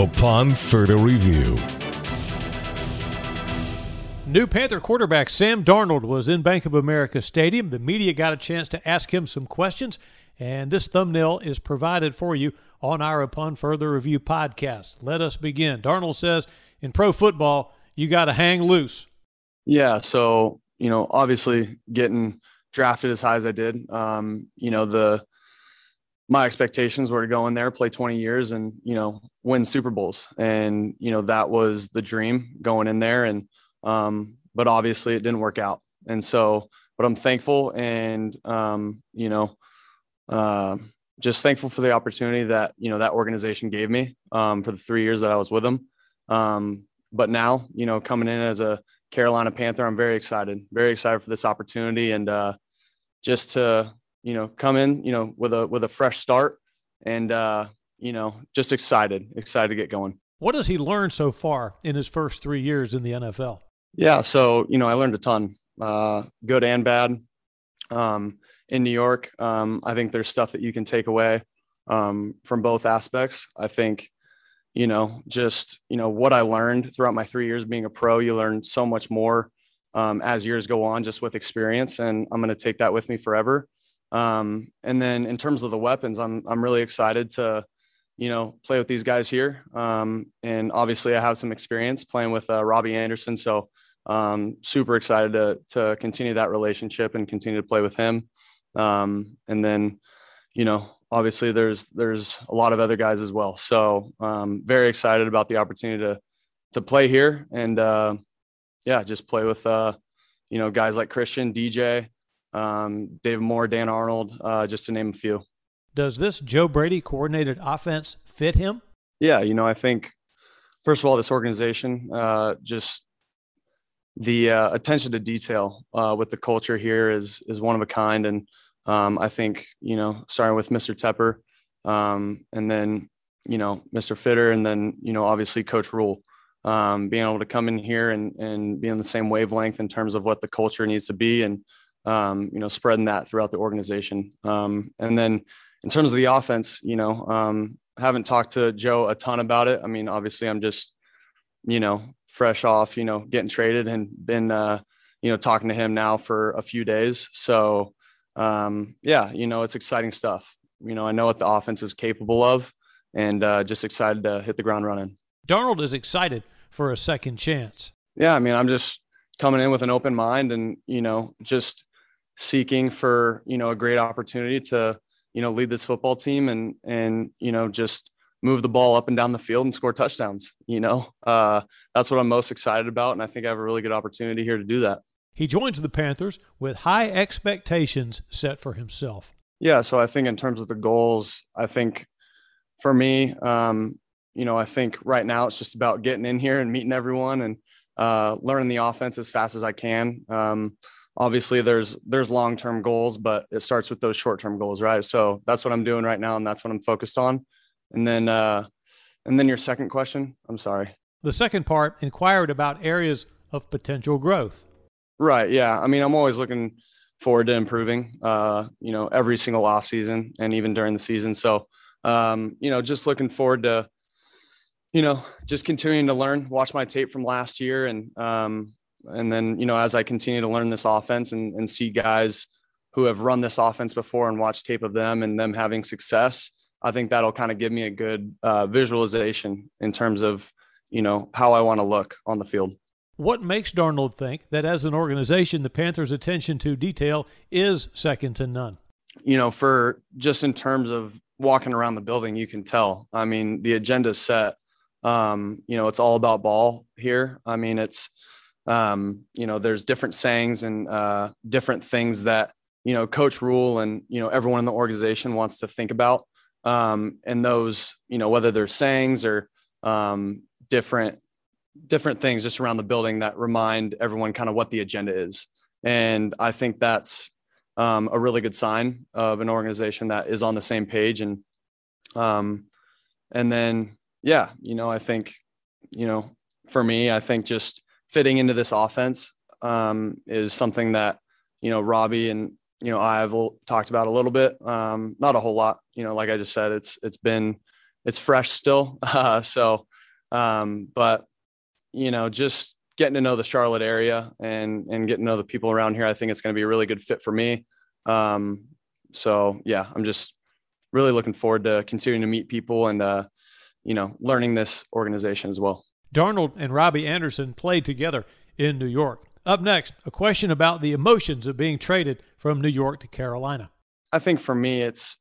upon further review. New Panther quarterback Sam Darnold was in Bank of America Stadium. The media got a chance to ask him some questions, and this thumbnail is provided for you on our Upon Further Review podcast. Let us begin. Darnold says in pro football, you got to hang loose. Yeah. So, you know, obviously getting drafted as high as I did, um, you know, the, my expectations were to go in there, play 20 years and, you know, win Super Bowls. And, you know, that was the dream going in there. And, um, but obviously it didn't work out. And so, but I'm thankful and, um, you know, uh, just thankful for the opportunity that, you know, that organization gave me, um, for the three years that I was with them. Um, but now, you know, coming in as a Carolina Panther, I'm very excited, very excited for this opportunity and, uh, just to, you know, come in, you know, with a, with a fresh start and, uh, you know, just excited, excited to get going. What has he learned so far in his first three years in the NFL? Yeah, so you know, I learned a ton, uh, good and bad. Um, in New York, um, I think there's stuff that you can take away um, from both aspects. I think, you know, just you know what I learned throughout my three years being a pro. You learn so much more um, as years go on, just with experience, and I'm going to take that with me forever. Um, and then in terms of the weapons, I'm I'm really excited to you know, play with these guys here. Um, and obviously, I have some experience playing with uh, Robbie Anderson, so um, super excited to to continue that relationship and continue to play with him. Um, and then, you know, obviously, there's there's a lot of other guys as well. So um, very excited about the opportunity to to play here and uh, yeah, just play with uh, you know guys like Christian, DJ, um, Dave Moore, Dan Arnold, uh, just to name a few. Does this Joe Brady coordinated offense fit him? Yeah, you know, I think first of all, this organization uh, just the uh, attention to detail uh, with the culture here is is one of a kind, and um, I think you know, starting with Mr. Tepper, um, and then you know, Mr. Fitterer, and then you know, obviously Coach Rhule, um, being able to come in here and and be on the same wavelength in terms of what the culture needs to be, and um, you know, spreading that throughout the organization, um, and then in terms of the offense, you know, um, haven't talked to Joe a ton about it. I mean, obviously, I'm just, you know, fresh off, you know, getting traded and been, uh, you know, talking to him now for a few days. So, um, yeah, you know, it's exciting stuff. You know, I know what the offense is capable of, and uh, just excited to hit the ground running. Darnold is excited for a second chance. Yeah, I mean, I'm just coming in with an open mind, and you know, just seeking for you know a great opportunity to you know, lead this football team and, and, you know, just move the ball up and down the field and score touchdowns. You know, uh, that's what I'm most excited about. And I think I have a really good opportunity here to do that. He joins the Panthers with high expectations set for himself. Yeah. So I think in terms of the goals, I think for me, um, you know, I think right now it's just about getting in here and meeting everyone and uh, learning the offense as fast as I can. Um, obviously there's there's long-term goals but it starts with those short-term goals right? So that's what i'm doing right now and that's what i'm focused on. And then uh and then your second question? I'm sorry. The second part inquired about areas of potential growth. Right yeah. I mean i'm always looking forward to improving uh you know every single off season and even during the season. So um you know just looking forward to you know just continuing to learn watch my tape from last year and um and then, you know, as I continue to learn this offense and, and see guys who have run this offense before and watch tape of them and them having success, I think that'll kind of give me a good uh, visualization in terms of, you know, how I want to look on the field. What makes Darnold think that as an organization, the Panthers' attention to detail is second to none? You know, for just in terms of walking around the building, you can tell. I mean, the agenda's set. Um, you know, it's all about ball here. I mean, it's um, you know, there's different sayings and uh, different things that you know Coach Rhule and you know everyone in the organization wants to think about. Um, and those, you know, whether they're sayings or um, different different things just around the building that remind everyone kind of what the agenda is. And I think that's um, a really good sign of an organization that is on the same page. And um, and then yeah, you know, I think you know for me, I think just fitting into this offense um, is something that you know Robbie and you know I have talked about a little bit, um, not a whole lot. You know, like I just said, it's it's been it's fresh still, uh, so Um, but you know, just getting to know the Charlotte area and and getting to know the people around here, I think it's going to be a really good fit for me. Um, so yeah, I'm just really looking forward to continuing to meet people and uh, you know learning this organization as well. Darnold and Robbie Anderson played together in New York. Up next, a question about the emotions of being traded from New York to Carolina. I think for me, it's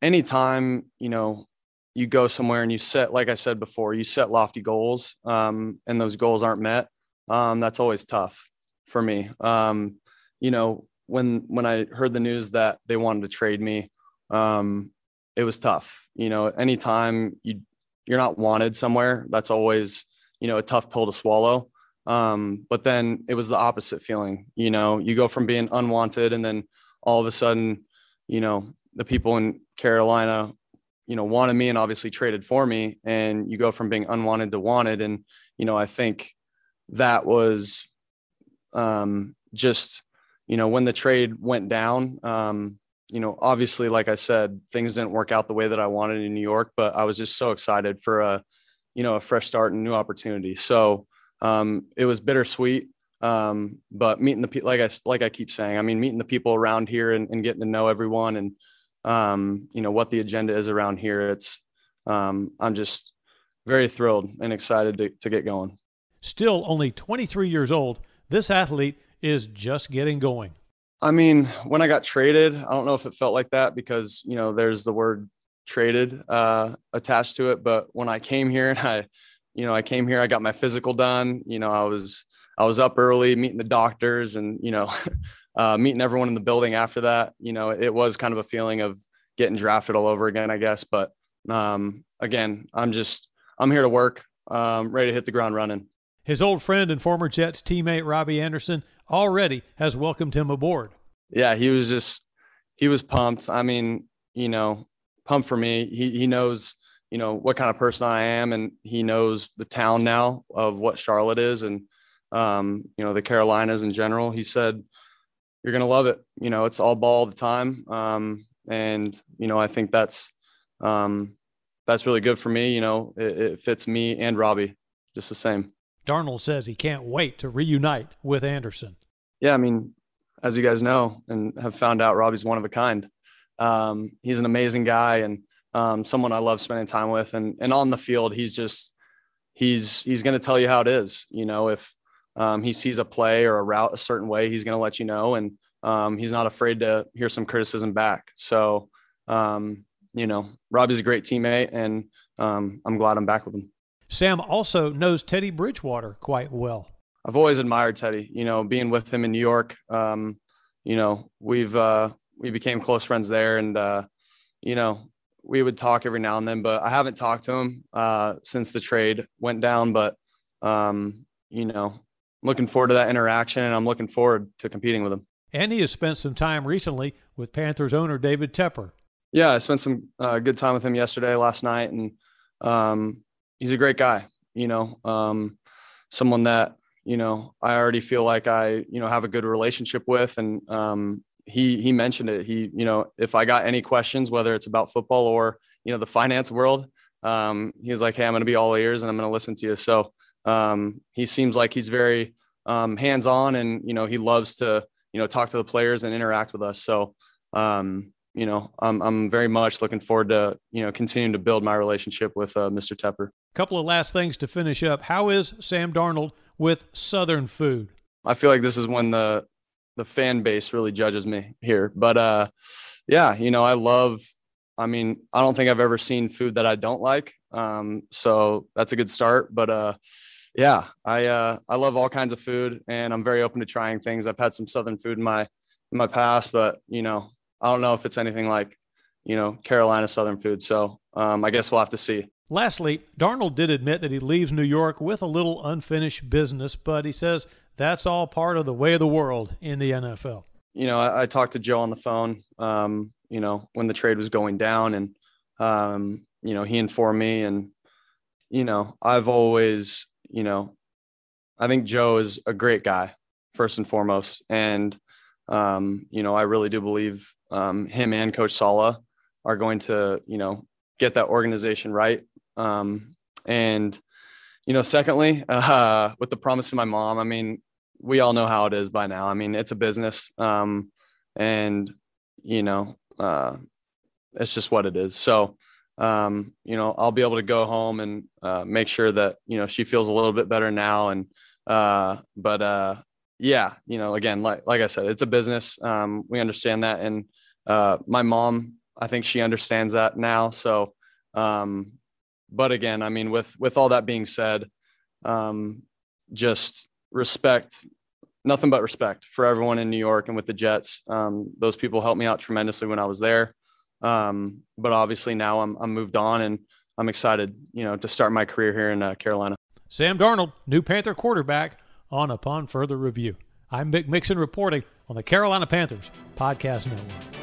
anytime, you know, you go somewhere and you set, like I said before, you set lofty goals um, and those goals aren't met. Um, that's always tough for me. Um, you know, when, when I heard the news that they wanted to trade me, um, it was tough. You know, anytime you, you're not wanted somewhere, that's always, you know, a tough pill to swallow. Um, but then it was the opposite feeling, you know, you go from being unwanted and then all of a sudden, you know, the people in Carolina, you know, wanted me and obviously traded for me. And you go from being unwanted to wanted. And, you know, I think that was um, just, you know, when the trade went down, um, you know, obviously, like I said, things didn't work out the way that I wanted in New York, but I was just so excited for a, you know, a fresh start and new opportunity. So um, it was bittersweet. Um, but meeting the people, like I, like I keep saying, I mean, meeting the people around here and, and getting to know everyone and, um, you know, what the agenda is around here. It's, um, I'm just very thrilled and excited to, to get going. Still only 23 years old, this athlete is just getting going. I mean, when I got traded, I don't know if it felt like that because, you know, there's the word traded uh, attached to it. But when I came here and I, you know, I came here, I got my physical done. You know, I was I was up early meeting the doctors and you know, uh, meeting everyone in the building after that. You know, it was kind of a feeling of getting drafted all over again, I guess. But um, again, I'm just I'm here to work, um, ready to hit the ground running. His old friend and former Jets teammate Robbie Anderson already has welcomed him aboard. Yeah, he was just he was pumped. I mean, you know, pumped for me. He he knows you know what kind of person I am, and he knows the town now of what Charlotte is, and um, you know the Carolinas in general. He said, "You're gonna love it. You know, it's all ball all the time." Um, and you know, I think that's um, that's really good for me. You know, it, it fits me and Robbie just the same. Darnold says he can't wait to reunite with Anderson. Yeah, I mean, as you guys know and have found out, Robbie's one of a kind. Um, he's an amazing guy, and um, someone I love spending time with. And and on the field, he's just he's he's going to tell you how it is. You know, if um, he sees a play or a route a certain way, he's going to let you know, and um, he's not afraid to hear some criticism back. So, um, you know, Robbie's a great teammate, and um, I'm glad I'm back with him. Sam also knows Teddy Bridgewater quite well. I've always admired Teddy. You know, being with him in New York, um, you know, we've uh, we became close friends there, and uh, you know, we would talk every now and then, but I haven't talked to him uh, since the trade went down. But um, you know, I'm looking forward to that interaction, and I'm looking forward to competing with him. And he has spent some time recently with Panthers owner David Tepper. Yeah, I spent some uh, good time with him yesterday, last night, and um, he's a great guy. You know, um, someone that you know I already feel like I you know have a good relationship with, and um, he he mentioned it. He you know if I got any questions, whether it's about football or you know the finance world, um, he was like, "Hey, I'm going to be all ears and I'm going to listen to you." So um, he seems like he's very um, hands on, and you know he loves to you know talk to the players and interact with us. So um, you know I'm I'm very much looking forward to you know continuing to build my relationship with uh, Mr. Tepper. Couple of last things to finish up. How is Sam Darnold with Southern food? I feel like this is when the the fan base really judges me here. But uh, yeah, you know, I love. I mean, I don't think I've ever seen food that I don't like. Um, so that's a good start. But uh, yeah, I uh, I love all kinds of food, and I'm very open to trying things. I've had some Southern food in my in my past, but you know, I don't know if it's anything like you know Carolina Southern food. So um, I guess we'll have to see. Lastly, Darnold did admit that he leaves New York with a little unfinished business, but he says that's all part of the way of the world in the NFL. You know, I, I talked to Joe on the phone, um, you know, when the trade was going down, and, um, you know, he informed me. And, you know, I've always, you know, I think Joe is a great guy, first and foremost. And, um, you know, I really do believe um, him and Coach Saleh are going to, you know, get that organization right. Um, and, you know, secondly, uh, with the promise to my mom, I mean, we all know how it is by now. I mean, it's a business, um, and you know, uh, it's just what it is. So, um, you know, I'll be able to go home and uh, make sure that you know she feels a little bit better now. And uh, but uh, yeah, you know, again, like like I said, it's a business. Um, we understand that, and uh, my mom, I think she understands that now. So, um, but again, I mean, with with all that being said, um, just respect, nothing but respect for everyone in New York and with the Jets. Um, those people helped me out tremendously when I was there. Um, but obviously now I'm I'm moved on and I'm excited, you know, to start my career here in uh, Carolina. Sam Darnold, new Panther quarterback, on upon further review. I'm Mick Mixon reporting on the Carolina Panthers Podcast Network.